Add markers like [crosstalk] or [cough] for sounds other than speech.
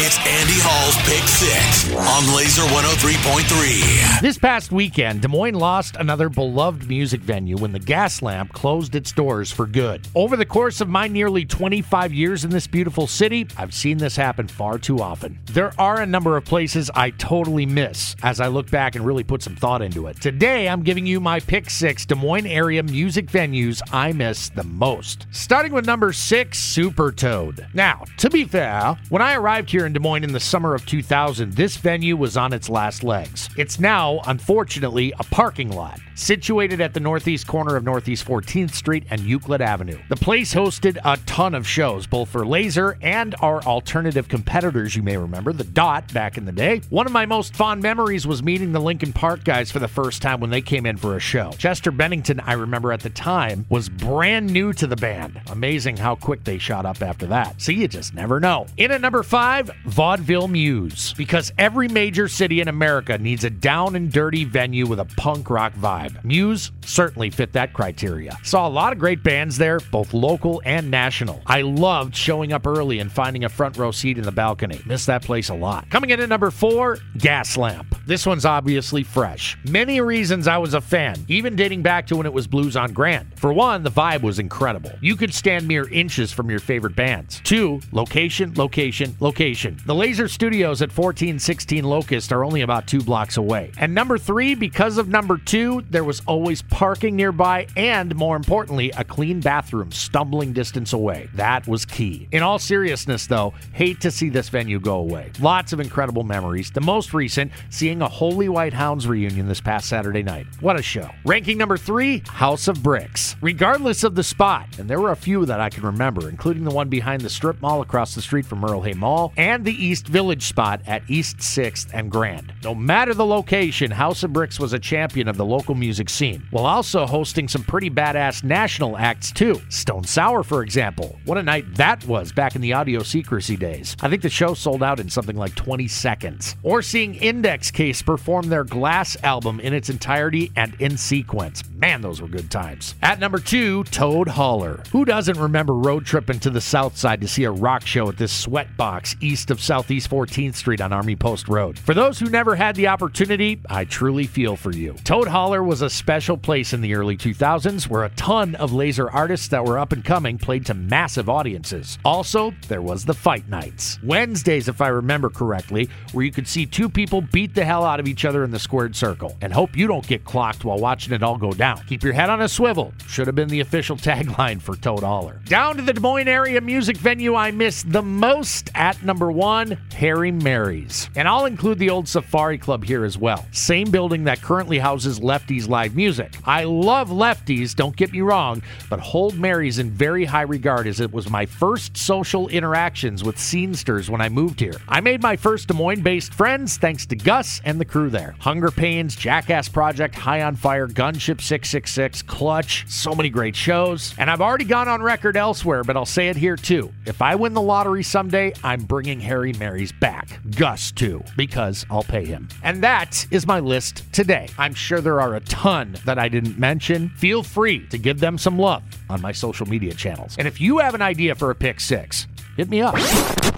It's Andy Hall's Pick Six on Lazer 103.3. This past weekend, Des Moines lost another beloved music venue when the Gas Lamp closed its doors for good. Over the course of my nearly 25 years in this beautiful city, I've seen this happen far too often. There are a number of places I totally miss as I look back and really put some thought into it. Today, I'm giving you my pick six Des Moines area music venues I miss the most. Starting with number six, Super Toad. Now, to be fair, when I arrived here in Des Moines in the summer of 2000, this venue was on its last legs. It's now, unfortunately, a parking lot situated at the northeast corner of Northeast 14th Street and Euclid Avenue. The place hosted a ton of shows, both for Lazer and our alternative competitors, you may remember, the Dot back in the day. One of my most fond memories was meeting the Linkin Park guys for the first time when they came in for a show. Chester Bennington, I remember at the time, was brand new to the band. Amazing how quick they shot up after that. So you just never know. In at number five, Vaudeville Muse. Because every major city in America needs a down and dirty venue with a punk rock vibe. Muse certainly fit that criteria. Saw a lot of great bands there, both local and national. I loved showing up early and finding a front row seat in the balcony. Miss that place a lot. Coming in at number four, Gas Lamp. This one's obviously fresh. Many reasons I was a fan, even dating back to when it was Blues on Grand. For one, the vibe was incredible. You could stand mere inches from your favorite bands. Two, location, location, location. The Lazer Studios at 1416 Locust are only about two blocks away. And number three, because of number two, there was always parking nearby and, more importantly, a clean bathroom stumbling distance away. That was key. In all seriousness, though, hate to see this venue go away. Lots of incredible memories. The most recent, seeing a Holy White Hounds reunion this past Saturday night. What a show. Ranking number three, House of Bricks. Regardless of the spot, and there were a few that I can remember, including the one behind the strip mall across the street from Merle Hay Mall and the East Village spot at East 6th and Grand. No matter the location, House of Bricks was a champion of the local music scene, while also hosting some pretty badass national acts too. Stone Sour, for example. What a night that was back in the audio secrecy days. I think the show sold out in something like 20 seconds. Or seeing Index Case perform their Glass album in its entirety and in sequence. Man, those were good times. At number two, Toad Holler. Who doesn't remember road tripping to the south side to see a rock show at this sweat box east of Southeast 14th Street on Army Post Road? For those who never had the opportunity, I truly feel for you. Toad Holler was a special place in the early 2000s where a ton of Lazer artists that were up and coming played to massive audiences. Also, there was the fight nights. Wednesdays, if I remember correctly, where you could see two people beat the hell out of each other in the squared circle and hope you don't get clocked while watching it all go down. Keep your head on a swivel. Should have been the official [laughs] tagline for Toad Holler. Down to the Des Moines area music venue I miss the most at number one, Hairy Mary's. And I'll include the old Safari Club here as well. Same building that currently houses Lefty's live music. I love Lefty's, don't get me wrong, but hold Mary's in very high regard as it was my first social interactions with scenesters when I moved here. I made my first Des Moines based friends thanks to Gus and the crew there. Hunger Pains, Jackass Project, High on Fire, Gunship 666, Clutch, so many great shows. And I've already gone on record elsewhere, but I'll say it here too. If I win the lottery someday, I'm bringing Hairy Mary's back. Gus too, because I'll pay him. And that is my list today. I'm sure there are a ton that I didn't mention. Feel free to give them some love on my social media channels. And if you have an idea for a pick six, hit me up.